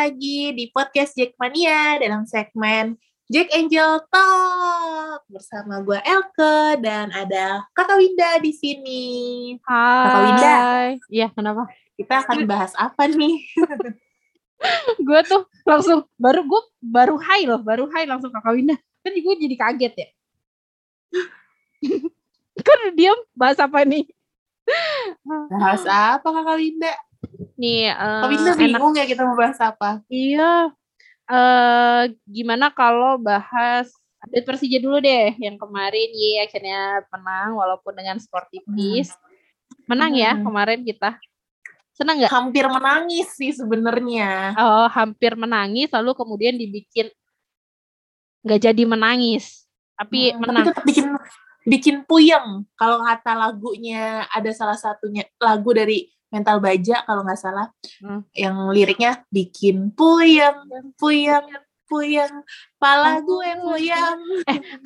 lagi di podcast Jackmania dalam segmen Jack Angel Talk bersama gue Elke dan ada Kakak Winda di sini. Hai. Kakak Winda. Iya, kenapa? Kita akan bahas apa nih? gue tuh langsung baru gue baru hai loh, baru hai langsung Kakak Winda. Kan gue jadi kaget ya. kan diam bahas apa nih? Bahas apa Kakak Winda? Nih, uh, Kakak Winda bingung ya kita mau bahas apa? Iya. Uh, gimana kalau bahas update Persija dulu deh yang kemarin ye akhirnya menang walaupun dengan skor tipis. Menang ya Hmm. kemarin kita. Senang nggak? Hampir menangis sih sebenarnya. Oh, hampir menangis lalu kemudian dibikin nggak jadi menangis. Tapi Hmm, menang. Tapi tetap bikin bikin puyeng. Kalau kata lagunya ada salah satunya lagu dari Mental Baja kalau nggak salah, Hmm. yang liriknya bikin puyeng, puyeng, puyeng, pala gue puyeng.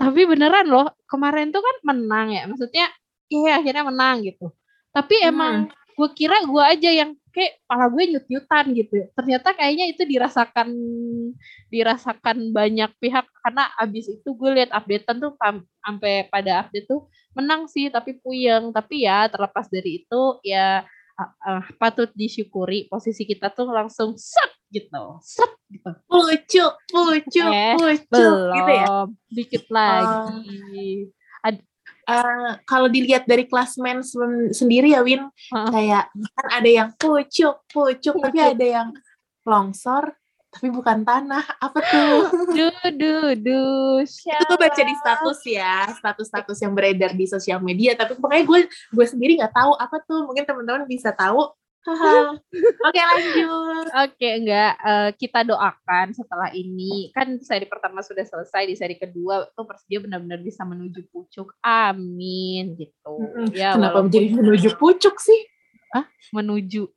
Tapi beneran loh, kemarin tuh kan menang ya. Maksudnya, iya akhirnya menang gitu. Tapi Hmm. emang gue kira gue aja yang kayak pala gue nyut-nyutan gitu. Ternyata kayaknya itu dirasakan dirasakan banyak pihak karena abis itu gue lihat updatean tuh sampai pada update tuh menang sih tapi puyeng. Tapi ya terlepas dari itu ya uh, uh, patut disyukuri posisi kita tuh langsung set gitu. Set gitu. Pucuk, pucuk, Eh, pucuk, Belum, gitu ya. dikit lagi. Eh, kalau dilihat dari klasmen sen- sendiri ya Win, Heeh. kayak kan ada yang pucuk, pucuk, tapi ada yang longsor, tapi bukan tanah. Apa tuh? du du du itu tuh baca di status ya status-status yang beredar di sosial media tapi pokoknya gue gue sendiri nggak tahu apa tuh mungkin teman-teman bisa tahu oke lanjut Oke, enggak eh, kita doakan setelah ini kan seri pertama sudah selesai di seri kedua tuh Persija benar-benar bisa menuju pucuk. Amin gitu. Mm-mm. Ya kenapa walaupun menjadi menuju pucuk sih menuju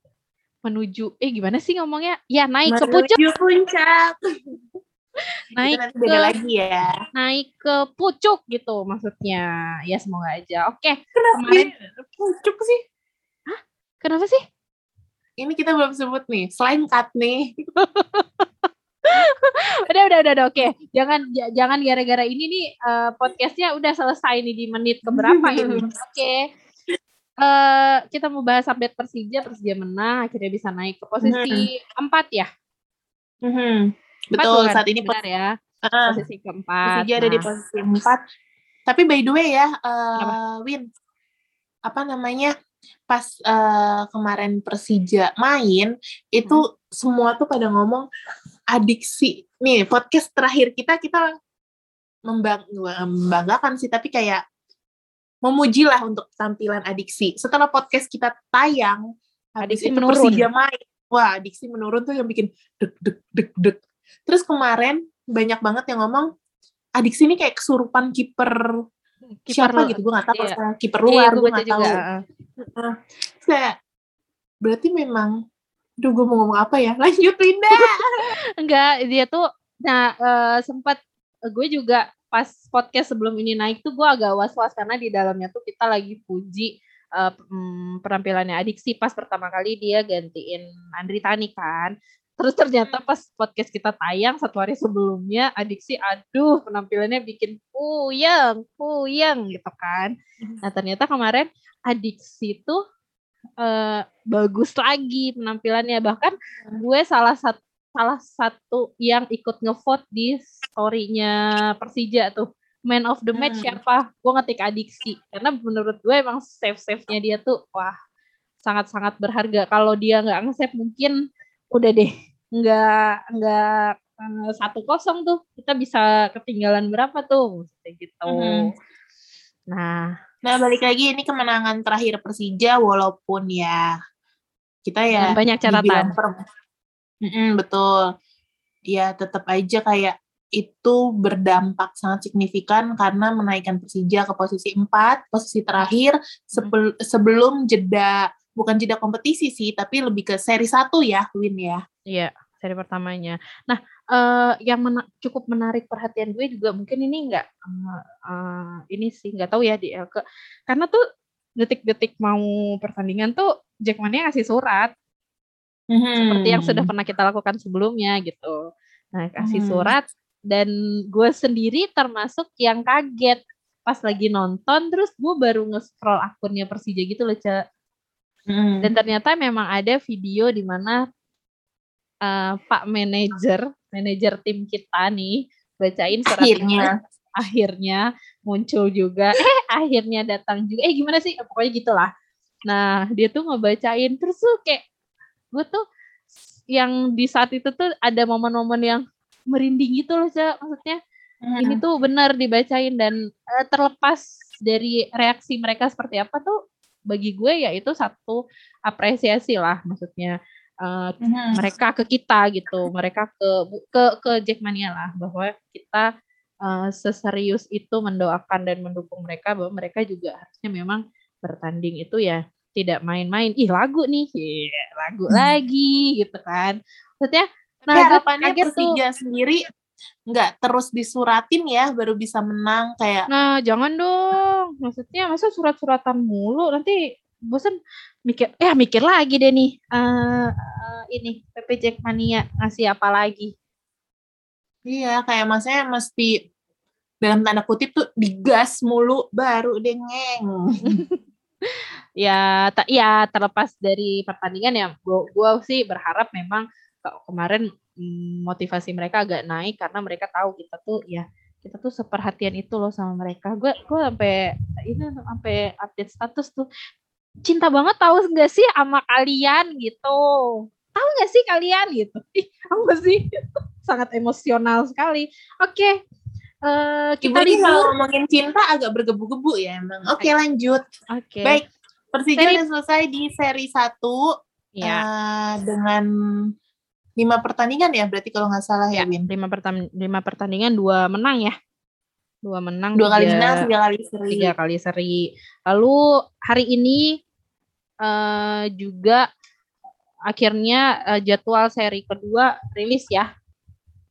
menuju eh gimana sih ngomongnya? Ya naik ke pucuk, menuju puncak. Naik itu ke- lagi ya. naik ke pucuk gitu maksudnya. Ya semoga aja. Oke, kenapa Kemarin- pucuk sih? Kenapa sih? ini kita belum sebut nih selain cut nih. Udah udah udah, udah. Oke jangan j- jangan gara-gara ini nih eh, podcastnya udah selesai nih di menit keberapa ini. Oke Eh, kita mau bahas update Persija Persija menang akhirnya bisa naik ke posisi empat ya Mhm. Empat betul bukan? saat ini benar ya Ah, posisi keempat Persija ada di Nah, posisi 4. Tapi by the way ya, eh, Apa? Win, apa namanya? Pas eh, kemarin Persija main, itu Hmm. semua tuh pada ngomong adiksi. Nih, podcast terakhir kita kita membang membanggakan sih, tapi kayak memuji lah untuk tampilan adiksi. Setelah podcast kita tayang, Adiksi menurun. Persija main. Wah, adiksi menurun tuh yang bikin deg deg deg deg. Terus kemarin banyak banget yang ngomong adiksi ini kayak kesurupan kiper siapa gitu gue nggak tahu iya. kiper Iya, luar gue gue nggak tahu juga heeh. Heeh. Terus kayak berarti memang Duh, gue mau ngomong apa ya? Lanjut, Linda. enggak dia tuh nah eh, sempat gue juga pas podcast sebelum ini naik tuh gue agak was-was karena di dalamnya tuh kita lagi puji mm, penampilannya Adiksi. Pas pertama kali dia gantiin Andri Tani kan. Terus ternyata pas podcast kita tayang satu hari sebelumnya Adiksi aduh penampilannya bikin puyeng puyeng gitu kan. Nah ternyata kemarin Adiksi tuh eh, bagus lagi penampilannya. Bahkan gue salah satu salah satu yang ikut ngevote di story-nya Persija tuh man of the match Hmm. siapa? Gue ngetik adiksi karena menurut gue emang save save-nya dia tuh wah sangat-sangat berharga. Kalau dia nggak nge-save mungkin udah deh nggak nggak eh, satu kosong tuh kita bisa ketinggalan berapa tuh kayak gitu. Mhm. Nah Nah, balik lagi ini kemenangan terakhir Persija walaupun ya kita ya banyak catatan. per- Mm-mm, betul. Ya, tetap aja kayak itu berdampak sangat signifikan karena menaikkan Persija ke posisi 4, posisi terakhir sepel- sebelum jeda bukan jeda kompetisi sih, tapi lebih ke seri 1 ya, Win ya. Iya, seri pertamanya. Nah, eh, yang mena- cukup menarik perhatian gue juga mungkin ini enggak eh, eh, ini sih nggak tahu ya di Elke. Karena tuh detik-detik mau pertandingan tuh Jackmania ngasih surat hmm. seperti yang sudah pernah kita lakukan sebelumnya gitu. Nah kasih hmm. surat dan gue sendiri termasuk yang kaget pas lagi nonton terus gue baru nge-scroll akunnya Persija gitu loh cak hmm. dan ternyata memang ada video di mana uh, Pak manajer manajer tim kita nih bacain surat akhirnya akhirnya muncul juga eh akhirnya datang juga eh gimana sih pokoknya gitulah nah dia tuh ngebacain terus tuh kayak gue tuh yang di saat itu tuh ada momen-momen yang merinding gitu loh cak maksudnya hmm. ini tuh benar dibacain dan uh, terlepas dari reaksi mereka seperti apa tuh bagi gue ya itu satu apresiasi lah maksudnya uh, hmm. mereka ke kita gitu mereka ke ke ke Jackmania lah bahwa kita uh, seserius itu mendoakan dan mendukung mereka bahwa mereka juga harusnya memang bertanding itu ya tidak main-main ih lagu nih. Yeah, lagu hmm. lagi gitu kan. Maksudnya nah harapannya Persija tuh, sendiri nggak terus disuratin ya baru bisa menang kayak nah jangan dong. Maksudnya masa surat-suratan mulu? Nanti bosan mikir ya mikir lagi deh nih uh, uh, ini PP Jackmania ngasih apa lagi? Iya kayak maksudnya mesti dalam tanda kutip tuh digas mulu baru dengeng ya tak ya terlepas dari pertandingan ya gua sih berharap memang kemarin mm, motivasi mereka agak naik karena mereka tahu kita tuh ya kita tuh seperhatian itu loh sama mereka. Gue gue sampai ini sampai update status tuh cinta banget tahu nggak sih sama kalian gitu. Tahu nggak sih kalian gitu? Apa sih? Sangat emosional sekali. Oke. Okay. Uh, eh, kita Ibu kalau ngomongin cinta agak bergebu-gebu ya emang. Oke, okay, lanjut. Oke. Okay. Baik. Persija udah selesai di seri 1 ya. Uh, dengan lima pertandingan ya berarti kalau nggak salah ya, ya Win. Lima, pertandingan, lima pertandingan dua menang ya. Dua menang. Dua kali menang, tiga kali seri. Tiga kali seri. Lalu hari ini uh, juga akhirnya uh, jadwal seri kedua rilis ya.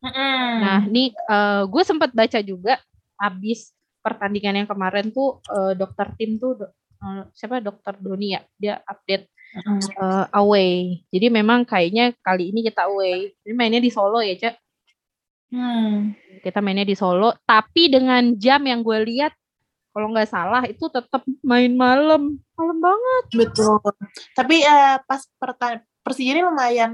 Mm-hmm. Nah ini uh, gue sempat baca juga habis pertandingan yang kemarin tuh uh, dokter tim tuh uh, siapa dokter Doni ya dia update uh, away. Jadi memang kayaknya kali ini kita away. Ini mainnya di Solo ya, Cak? Hmm. Kita mainnya di Solo, tapi dengan jam yang gue lihat kalau nggak salah itu tetap main malam, malam banget. Betul. Tapi uh, pas Persija ini lumayan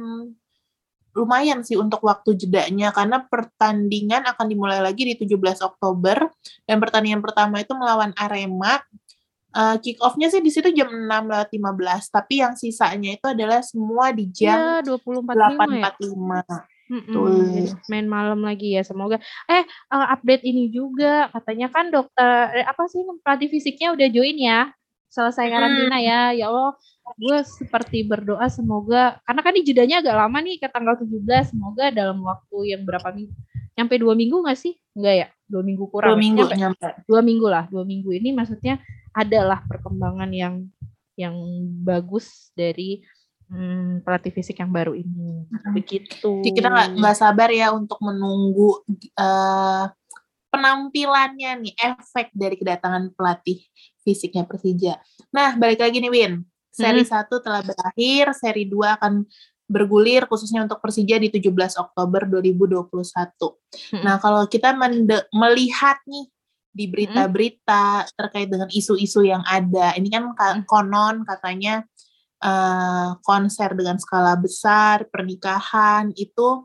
lumayan sih untuk waktu jedanya karena pertandingan akan dimulai lagi di 17 Oktober dan pertandingan pertama itu melawan Arema Uh, kick off-nya sih di situ jam 6 lewat 15, tapi yang sisanya itu adalah semua di jam ya, 8.45. Ya? Tuh. main malam lagi ya semoga eh uh, update ini juga katanya kan dokter eh, apa sih pelatih fisiknya udah join ya selesai karantina hmm. ya ya Allah gue seperti berdoa semoga karena kan ini jedanya agak lama nih ke tanggal 17 semoga dalam waktu yang berapa minggu nyampe dua minggu gak sih enggak ya dua minggu kurang dua minggu nyampe, nyampe. dua minggu lah dua minggu ini maksudnya adalah perkembangan yang yang bagus dari hmm, pelatih fisik yang baru ini. Begitu. Jadi kita nggak sabar ya untuk menunggu uh, penampilannya nih, efek dari kedatangan pelatih fisiknya Persija. Nah, balik lagi nih Win. Seri hmm. 1 telah berakhir, seri 2 akan bergulir khususnya untuk Persija di 17 Oktober 2021. Hmm. Nah, kalau kita melihat nih di berita-berita terkait dengan isu-isu yang ada. Ini kan konon katanya uh, konser dengan skala besar, pernikahan itu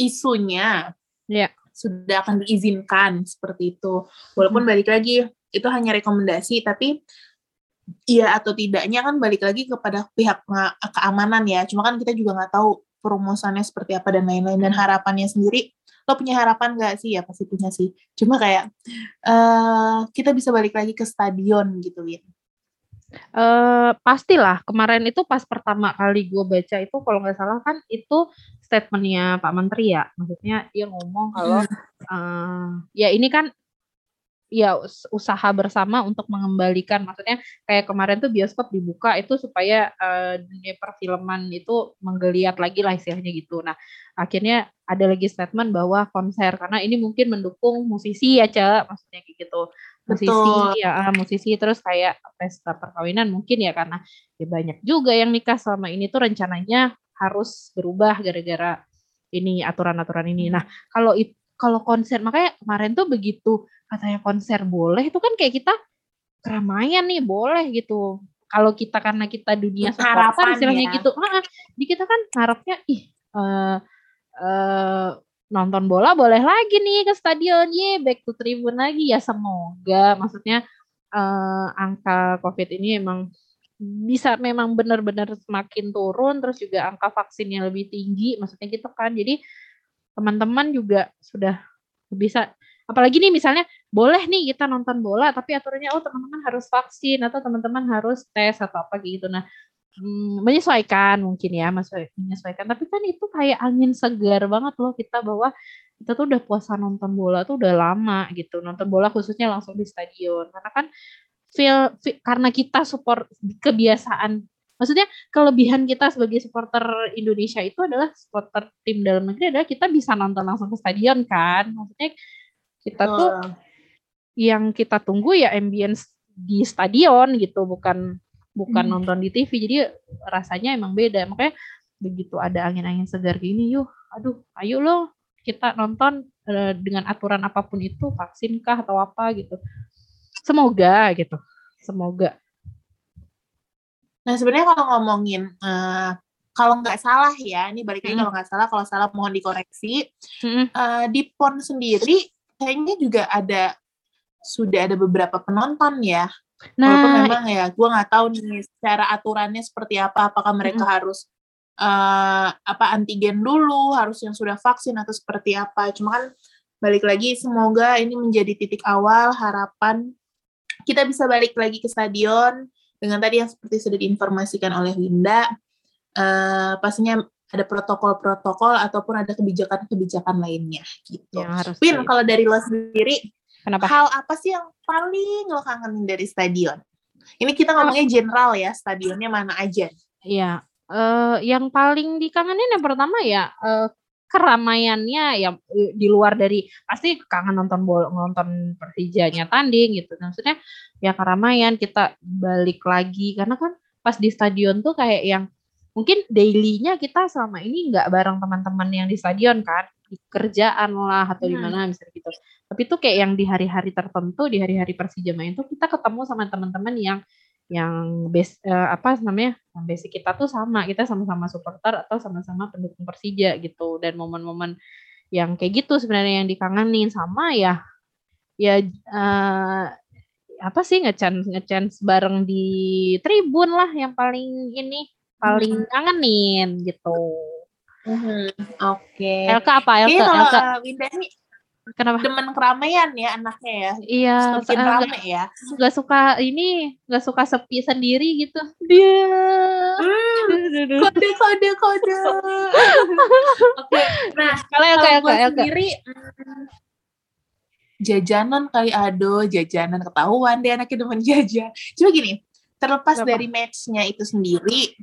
isunya yeah. sudah akan diizinkan seperti itu. Walaupun hmm. balik lagi itu hanya rekomendasi, tapi iya atau tidaknya kan balik lagi kepada pihak keamanan ya. Cuma kan kita juga nggak tahu perumusannya seperti apa dan lain-lain. Dan harapannya sendiri lo punya harapan gak sih? Ya pasti punya sih. Cuma kayak uh, kita bisa balik lagi ke stadion gitu ya Uh, pastilah. Kemarin itu pas pertama kali gue baca itu kalau nggak salah kan itu statementnya Pak Menteri ya. Maksudnya dia ngomong kalau uh, ya ini kan ya usaha bersama untuk mengembalikan maksudnya kayak kemarin tuh bioskop dibuka itu supaya uh, dunia perfilman itu menggeliat lagi lah istilahnya gitu. Nah, akhirnya ada lagi statement bahwa konser karena ini mungkin mendukung musisi ya, Cak, maksudnya kayak gitu. Musisi Betul. ya uh, musisi terus kayak pesta perkawinan mungkin ya karena ya banyak juga yang nikah selama ini tuh rencananya harus berubah gara-gara ini aturan-aturan ini. Nah, kalau kalau konser makanya kemarin tuh begitu katanya konser boleh itu kan kayak kita keramaian nih boleh gitu. Kalau kita karena kita dunia supporter istilahnya ya. gitu. Nah, jadi kita kan harapnya ih uh, uh, nonton bola boleh lagi nih ke stadion, ye back to tribun lagi ya semoga. Maksudnya uh, angka COVID ini emang bisa memang benar-benar semakin turun, terus juga angka vaksinnya lebih tinggi, maksudnya gitu kan. Jadi teman-teman juga sudah bisa. Apalagi nih misalnya boleh nih kita nonton bola tapi aturannya oh teman-teman harus vaksin atau teman-teman harus tes atau apa gitu. Nah hmm, menyesuaikan mungkin ya menyesuaikan. Tapi kan itu kayak angin segar banget loh kita bahwa kita tuh udah puasa nonton bola tuh udah lama gitu. Nonton bola khususnya langsung di stadion. Karena kan feel, feel karena kita support kebiasaan maksudnya kelebihan kita sebagai supporter Indonesia itu adalah supporter tim dalam negeri adalah kita bisa nonton langsung ke stadion kan? Maksudnya kita tuh yang kita tunggu ya ambience di stadion gitu bukan bukan hmm. nonton di TV jadi rasanya emang beda. Makanya begitu ada angin-angin segar gini yuk aduh ayo lo kita nonton uh, dengan aturan apa pun itu vaksin kah atau apa gitu. Semoga gitu. Semoga nah sebenarnya kalau ngomongin uh, kalau nggak salah ya ini balik lagi hmm. kalau nggak salah kalau salah mohon dikoreksi hmm. uh, di pon sendiri kayaknya juga ada sudah ada beberapa penonton ya Nah, Walaupun memang ya, gue nggak tahu nih secara aturannya seperti apa. Apakah mereka mm. harus uh, apa antigen dulu, harus yang sudah vaksin atau seperti apa? Cuma kan balik lagi, semoga ini menjadi titik awal harapan kita bisa balik lagi ke stadion dengan tadi yang seperti sudah diinformasikan oleh Winda. Uh, pastinya ada protokol-protokol ataupun ada kebijakan-kebijakan lainnya gitu. Win, kalau dari lo sendiri Kenapa? Hal apa sih yang paling lo kangenin dari stadion? Ini kita ngomongnya general ya, stadionnya mana aja. Iya, uh, yang paling dikangenin yang pertama ya uh, keramaiannya ya di luar dari pasti kangen nonton bola nonton Persijanya tanding gitu. Maksudnya ya keramaian kita balik lagi. Karena kan pas di stadion tuh kayak yang mungkin dailynya kita selama ini nggak bareng teman-teman yang di stadion kan. Di kerjaan lah atau hmm. di mana misalnya gitu. Tapi itu kayak yang di hari-hari tertentu di hari-hari Persija main tuh kita ketemu sama teman-teman yang yang base uh, apa namanya yang basic kita tuh sama kita sama-sama supporter atau sama-sama pendukung Persija gitu dan momen-momen yang kayak gitu sebenarnya yang dikangenin sama ya ya uh, apa sih ngechance ngechance bareng di tribun lah yang paling ini paling hmm. kangenin gitu. Hmm, Oke. Okay. Elka apa? Elka, kalau Elka. Winda ini Kenapa? Demen keramaian ya anaknya ya. Iya. Semakin rame ya. Gak suka ini, gak suka sepi sendiri gitu. Dia. Hmm, kode kode kode. Oke. Okay. Nah, kalau Elka, Elka, Elka. sendiri hmm, jajanan kali ado, jajanan ketahuan dia anaknya demen jajan. Coba gini, terlepas dari matchnya itu sendiri,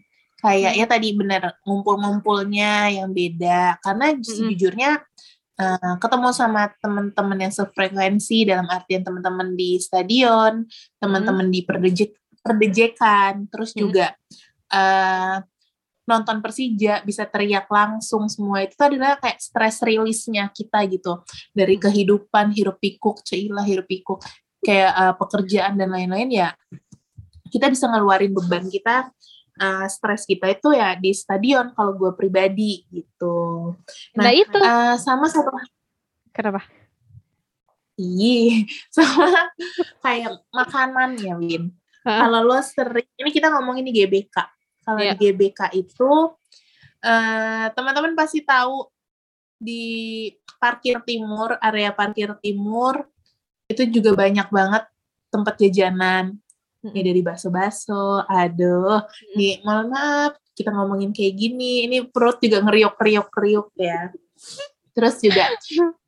kayak ya tadi bener ngumpul-ngumpulnya yang beda karena sejujurnya uh, ketemu sama teman-teman yang sefrekuensi dalam artian teman-teman di stadion teman-teman mm-hmm. di perdejek perdejekan terus mm-hmm. juga uh, nonton Persija bisa teriak langsung semua itu adalah kayak stress release-nya kita gitu dari kehidupan hirup pikuk ceilah hirup pikuk kayak uh, pekerjaan dan lain-lain ya kita bisa ngeluarin beban kita uh, stres kita itu ya di stadion kalau gue pribadi gitu. Nah, nah itu uh, sama satu kenapa? Iya, sama kayak makanan ya, Win. Kalau lo sering, ini kita ngomongin di GBK. Kalau yeah. di GBK itu, uh, teman-teman pasti tahu di parkir timur, area parkir timur, itu juga banyak banget tempat jajanan ini dari baso-baso, aduh, nih mohon maaf kita ngomongin kayak gini, ini perut juga ngeriuk-riuk-riuk ya. Terus juga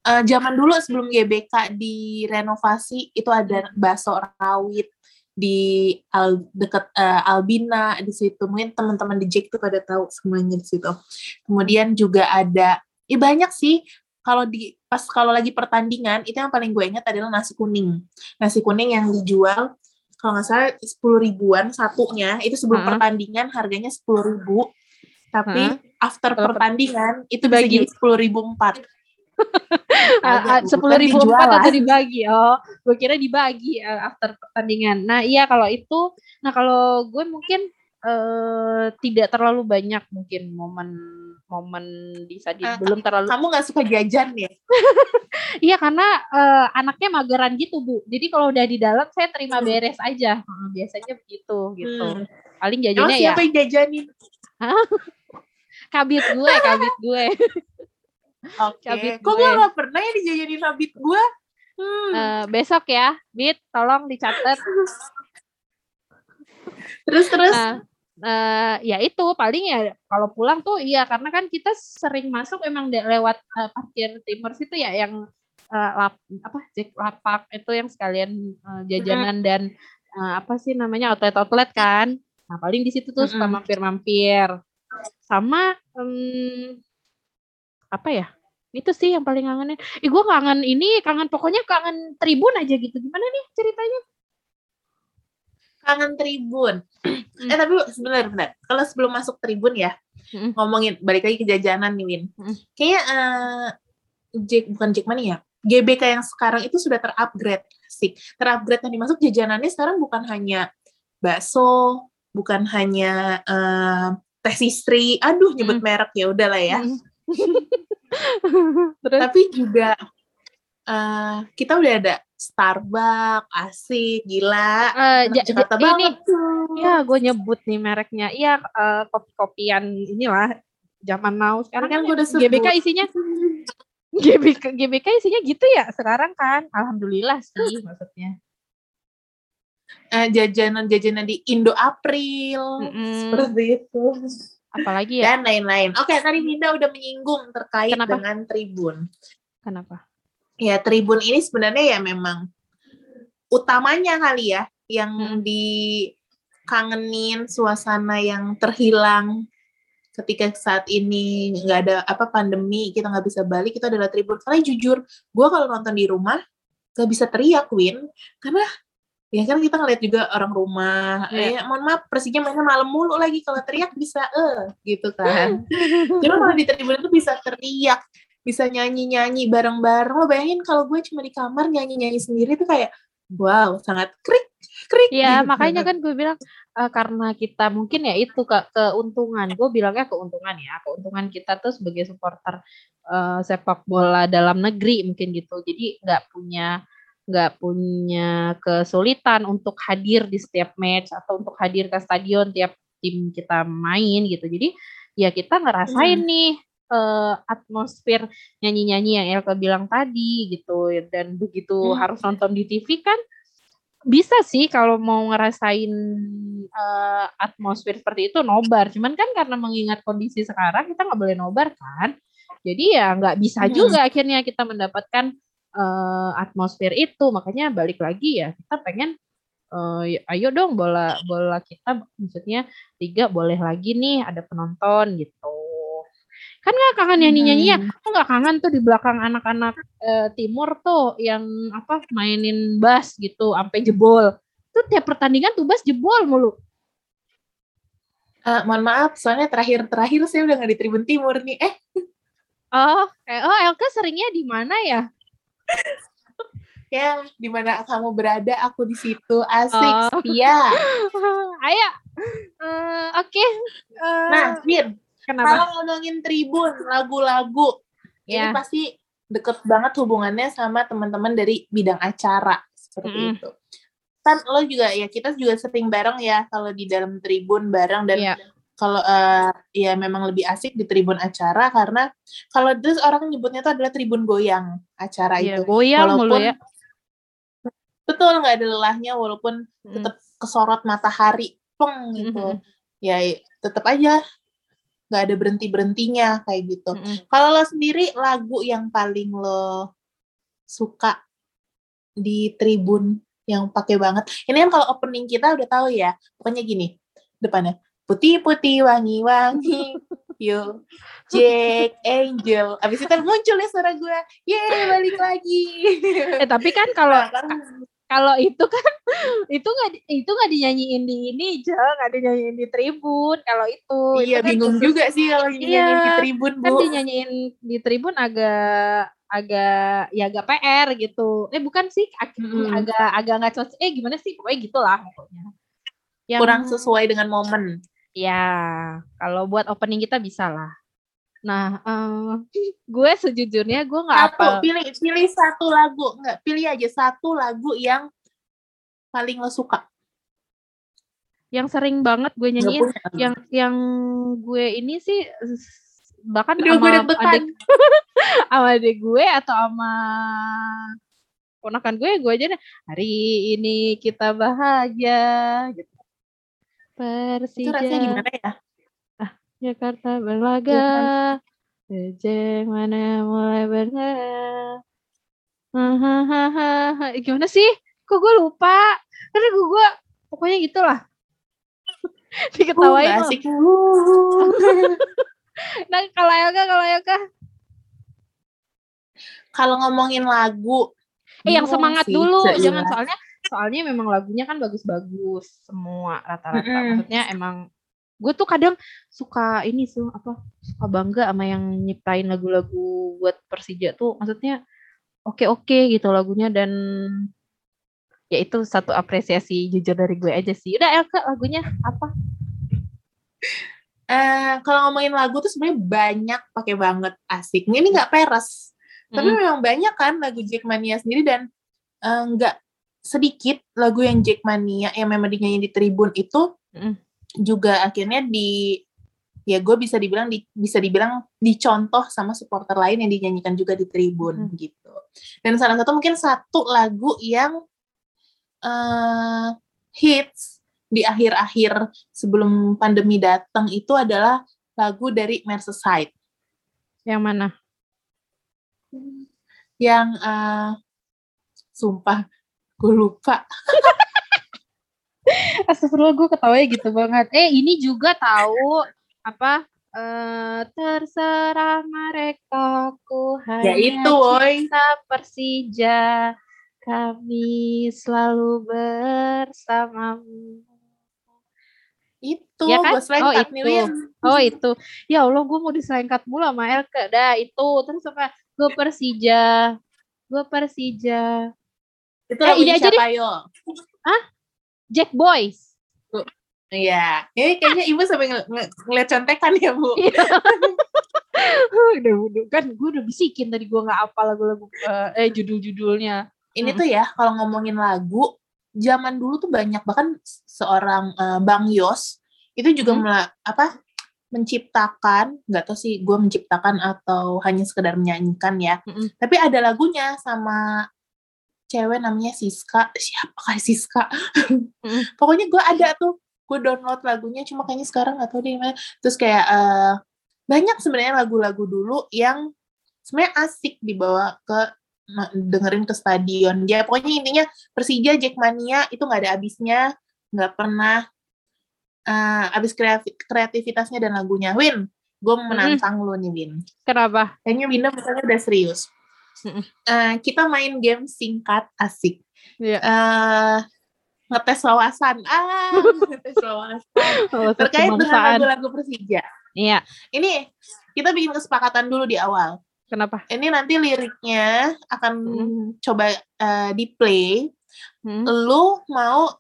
uh, zaman dulu sebelum GBK direnovasi itu ada baso rawit di al, deket uh, Albina di situ mungkin teman-teman di Jack tuh pada tahu semuanya di situ. Kemudian juga ada, ya banyak sih kalau di pas kalau lagi pertandingan itu yang paling gue ingat adalah nasi kuning. Nasi kuning yang dijual kalau nggak salah sepuluh ribuan satunya itu sebelum -huh. pertandingan harganya sepuluh ribu tapi -huh. after pertandingan itu bisa dibagi. jadi sepuluh ribu empat. sepuluh ribu empat atau dibagi oh gue kira dibagi uh, after pertandingan nah iya kalau itu nah kalau gue mungkin uh, tidak terlalu banyak mungkin momen momen di saat Ah, belum terlalu Kamu nggak suka jajan ya? iya karena uh, anaknya mageran gitu bu jadi kalau udah di dalam saya terima Hmm. beres aja Uh, biasanya begitu gitu Hmm. paling Emang jajannya ya siapa yang jajanin? kabit gue kabit gue Oke. Cabit Kok gue. gak pernah ya dijajanin sabit gue? Hmm. Uh, besok ya bit tolong dicatat terus terus. Nah, eh, ya itu paling ya kalau pulang tuh iya karena kan kita sering masuk emang lewat eh, parkir timur situ ya yang eh, lap, apa Jack lapak itu yang sekalian eh, jajanan dan eh, apa sih namanya outlet outlet kan. Nah paling di situ tuh suka Mm-mm. mampir-mampir. Sama em, apa ya? Itu sih yang paling kangenin. Ih gue kangen ini, kangen pokoknya kangen tribun aja gitu. Gimana nih ceritanya? Kangen tribun. eh tapi sebentar benar. Kalau sebelum masuk tribun ya, ngomongin balik lagi ke jajanan nih Win. Mm. Kayaknya eh, Jack bukan Jack Money ya. GBK yang sekarang itu sudah terupgrade sih. Terupgrade yang dimasuk jajanannya sekarang bukan hanya bakso, bukan hanya eh, teh sistri. Aduh nyebut Mm. merek ya udahlah ya. Mm. Terus Tapi juga eh, kita udah ada Starbucks, asik, gila. eh, Anak ja- Jakarta ja- ini banget tuh. Ya, gue nyebut nih mereknya. Iya, eh, kopi-kopian inilah zaman now. Sekarang Kan gua udah sebut. GBK isinya GBK, GBK isinya gitu ya sekarang kan. Alhamdulillah sih maksudnya. eh, jajanan-jajanan di Indo April Mm-mm. seperti itu Apalagi ya? dan lain-lain. Oke, tadi Minda udah menyinggung terkait Kenapa? dengan Tribun. Kenapa? Ya, Tribun ini sebenarnya ya memang utamanya kali ya yang Mm. dikangenin suasana yang terhilang ketika saat ini nggak ada apa pandemi kita nggak bisa balik itu adalah Tribun. Karena jujur, gue kalau nonton di rumah nggak bisa teriak Win karena ya kan kita ngeliat juga orang rumah Iya. eh mohon maaf Persija mainnya malam mulu lagi kalau teriak bisa eh gitu kan cuma kalau di tribun itu bisa teriak bisa nyanyi-nyanyi bareng-bareng lo bayangin kalau gue cuma di kamar nyanyi-nyanyi sendiri tuh kayak wow sangat krik krik Iya, gitu. makanya kan gue bilang eh, karena kita mungkin ya itu ke keuntungan. Gue bilangnya keuntungan ya. Keuntungan kita tuh sebagai supporter eh, sepak bola dalam negeri mungkin gitu. Jadi nggak punya nggak punya kesulitan untuk hadir di setiap match atau untuk hadir ke stadion tiap tim kita main gitu. Jadi ya kita ngerasain nih eh, atmosfer nyanyi-nyanyi yang Elka bilang tadi gitu. Dan begitu Hmm. harus nonton di TV kan bisa sih kalau mau ngerasain eh, atmosfer seperti itu nobar. Cuman kan karena mengingat kondisi sekarang kita nggak boleh nobar kan. Jadi ya nggak bisa Hmm. juga akhirnya kita mendapatkan eh, atmosfer itu. Makanya balik lagi ya kita pengen eh, ya- ayo dong bola bola kita maksudnya liga boleh lagi nih ada penonton gitu kan nggak kangen nyanyi nyanyi ya. Aku nggak kangen tuh di belakang anak-anak eh, timur tuh yang apa mainin bass gitu sampai jebol. Tuh tiap pertandingan tuh bass jebol mulu. Eh, mohon maaf soalnya terakhir-terakhir saya udah nggak di Tribun Timur nih eh Oh, kayak oh Elka seringnya di mana ya? ya di mana kamu berada aku di situ asik Oh. setia Ayo. Eh, Oke. Eh, nah Mir kenapa? kalau ngomongin Tribun lagu-lagu ini Ya. pasti deket banget hubungannya sama teman-teman dari bidang acara seperti Mm-mm. itu kan lo juga ya kita juga sering bareng ya kalau di dalam tribun bareng dan Iya. kalau eh, ya memang lebih asik di tribun acara karena kalau terus orang nyebutnya itu adalah tribun goyang acara Iya, itu goyang mulu walaupun ya. betul nggak ada lelahnya walaupun Mm. tetap kesorot matahari pleng gitu Mhm. ya tetap aja nggak ada berhenti berhentinya kayak gitu. Mm-mm. kalau lo sendiri lagu yang paling lo suka di tribun yang pakai banget? Ini kan kalau opening kita udah tahu ya pokoknya gini depannya putih putih wangi wangi yo Jack Angel. Abis itu muncul ya suara gue yeay balik lagi. Eh tapi kan kalau Nah, kan- kalau itu kan itu nggak itu nggak dinyanyiin di ini aja nggak dinyanyiin di tribun. Kalau itu iya itu kan bingung khusus- juga sih kalau dinyanyiin Iya, di tribun kan bu. dinyanyiin di tribun agak agak ya agak PR gitu. Eh bukan sih Mm-mm. agak agak nggak cocok. Eh gimana sih? Pokoknya gitulah pokoknya. Yang- kurang sesuai dengan momen. Ya, kalau buat opening kita bisa lah. Nah, eh, gue sejujurnya gue nggak satu apa. pilih pilih satu lagu nggak pilih aja satu lagu yang paling lo suka Yang sering banget gue nyanyiin, punya. yang yang gue ini sih bahkan Aduh, sama adik, sama adik gue atau sama ponakan gue, gue aja deh, hari ini kita bahagia. Gitu. itu rasanya Persija gimana ya Jakarta berlaga, Rejeng mana mulai bergerak. Hahaha. Gimana sih? Kok gue lupa? Karena gue, gue pokoknya gitulah. Diketawain Uh, asik Nah, kalau Elga, kalau Elga. kalau ngomongin lagu Eh, yang semangat sih, dulu. Jangan soalnya soalnya memang lagunya kan bagus-bagus semua rata-rata. Mm-mm. Maksudnya emang gue tuh kadang suka ini sih apa suka bangga sama yang nyiptain lagu-lagu buat Persija tuh maksudnya oke-oke gitu lagunya dan ya itu satu apresiasi jujur dari gue aja sih. Udah Elka lagunya apa? Eh, kalau ngomongin lagu tuh sebenarnya banyak pakai banget asik ini nggak peres tapi Mm-mm. memang banyak kan lagu Jackmania sendiri dan eh, nggak sedikit lagu yang Jackmania yang memang dinyanyi di tribun itu Mm. Juga akhirnya di ya gue bisa dibilang di, bisa dibilang dicontoh sama supporter lain yang dinyanyikan juga di tribun Mm. gitu dan salah satu mungkin satu lagu yang eh hits di akhir-akhir sebelum pandemi datang itu adalah lagu dari Merseyside Yang mana? yang eh sumpah gue lupa Astagfirullah gue ketawanya gitu banget. Eh ini juga tahu apa eh terserah mereka ku hanya ya itu cinta Persija kami selalu bersamamu. itu Ya kan? Oh, itu. Win. Oh itu. Ya Allah gue mau diselengkat mulu sama Elke. Dah itu. Terus apa? Gue Persija. Gue Persija. itu Eh, ini aja deh. yo Jack Boys. Iya, ini kayaknya ibu sampai ng- ng- ngeliat contekan ya bu. Iya. udah, udah kan gue udah bisikin tadi gue nggak apa lagu-lagu eh, eh judul-judulnya. Ini tuh ya kalau ngomongin lagu, zaman dulu tuh banyak bahkan seorang eh, Bang Yos itu juga Hmm. mela- apa menciptakan, nggak tahu sih gue menciptakan atau hanya sekedar menyanyikan ya. Mm-mm. Tapi ada lagunya sama cewek namanya Siska. Siapa kayak Siska? Mm. Pokoknya gue ada tuh, gue download lagunya. Cuma kayaknya sekarang nggak tahu mana. Terus kayak eh, banyak sebenarnya lagu-lagu dulu yang sebenarnya asik dibawa ke dengerin ke stadion. Ya pokoknya intinya Persija Jackmania itu nggak ada habisnya, nggak pernah eh, habis kreatif- kreativitasnya dan lagunya. Win, gue menantang lu nih Win. Kenapa? Kayaknya Winda misalnya udah serius. Eh, kita main game singkat asik. Iya. eh ngetes wawasan. Ah, ngetes wawasan. Terkait dengan lagu-lagu Persija. Iya. Ini kita bikin kesepakatan dulu di awal. Kenapa? Ini nanti liriknya akan Mm. coba eh, di play. Hmm? Lu mau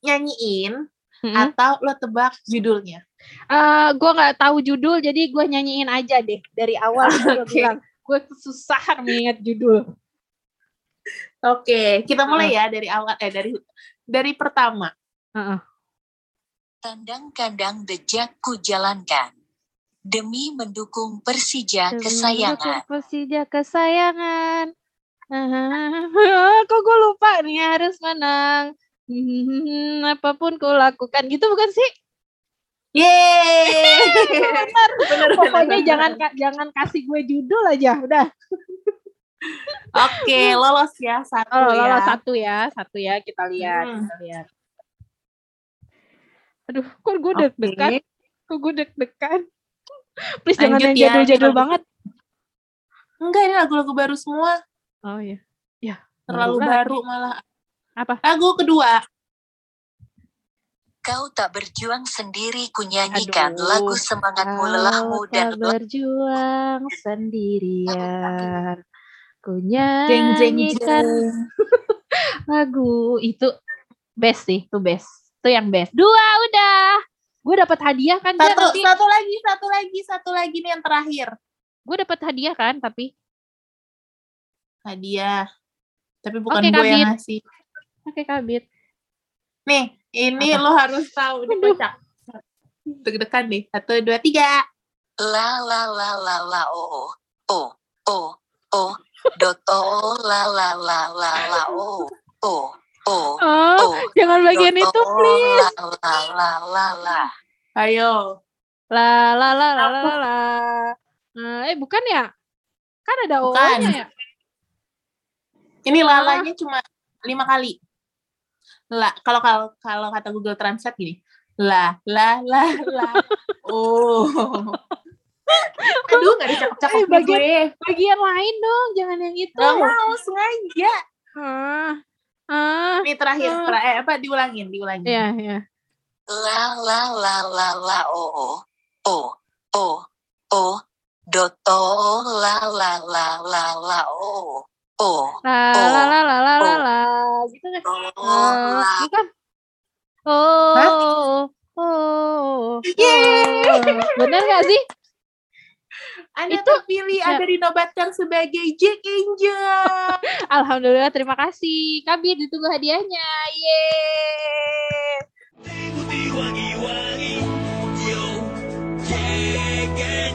nyanyiin Hmm? atau lu tebak judulnya? Eh, gue nggak tahu judul, jadi gue nyanyiin aja deh dari awal. bilang gue susah mengingat judul. Oke, kita mulai ya dari awal eh dari dari pertama. Heeh. Kandang-kandang bejak ku jalankan. Demi mendukung Persija Demi kesayangan. mendukung Persija kesayangan. Kok gue lupa nih harus menang. Hmm, apa pun ku lakukan gitu bukan sih? Yeay. Benar. Bener, Pokoknya bener, jangan bener. jangan kasih gue judul aja, udah. Oke, lolos ya satu Oh, ya. lolos satu ya, satu ya kita lihat, Hmm. kita lihat. Aduh, kok gue Oke. deg-degan? Kok gue deg-degan? Please jangan Lanjut yang ya, jadul-jadul kita- banget. Enggak, ini lagu-lagu baru semua. Oh iya. Ya, Terlalu baru baru malah. Apa? Lagu kedua. Kau tak berjuang sendiri kunyanyikan Aduh. lagu semangatmu lelahmu dan tak berjuang sendirian. Ku Jeng jeng nyanyikan jeng. lagu itu best sih, itu best. Itu yang best. Dua udah. Gue dapat hadiah kan Satu, nanti. satu lagi, satu lagi, satu lagi nih yang terakhir. Gue dapat hadiah kan tapi Hadiah. Tapi bukan Oke, gue yang ngasih. oke kabit. Nih, ini lo harus tahu. Kocak. Deg-degan deh. Satu, dua, tiga. la la la la la o o o o dot o la la la la la o o o Oh, o jangan bagian itu o, please. la la la la la Ayo. La la la la la la. Nah, eh bukan ya? Kan ada Bukan. O-nya ya? Ini Ah. lalanya cuma lima kali. La, kalau kalau kalau kata Google Translate gini. La, la, la, la. Oh. Aduh, gak dicakap-cakap Eh, bagian- gue. Bagian lain dong, jangan yang itu. Gak mau, sengaja. Ah. Ah. Ini terakhir, Ah. terakhir eh, apa diulangin, diulangin. Iya, iya. la la la la la o o o o o dot o la la la la la o o La la la la la la la. Gitu kan? o Ah, la bukan. Oh. Oh. oh. Bener gak sih? Anda Itu- terpilih, ya. Anda dinobatkan sebagai Jack Angel. Alhamdulillah, terima kasih. Kabit ditunggu hadiahnya. Yeay. Wangi-wangi Yo Jack Angel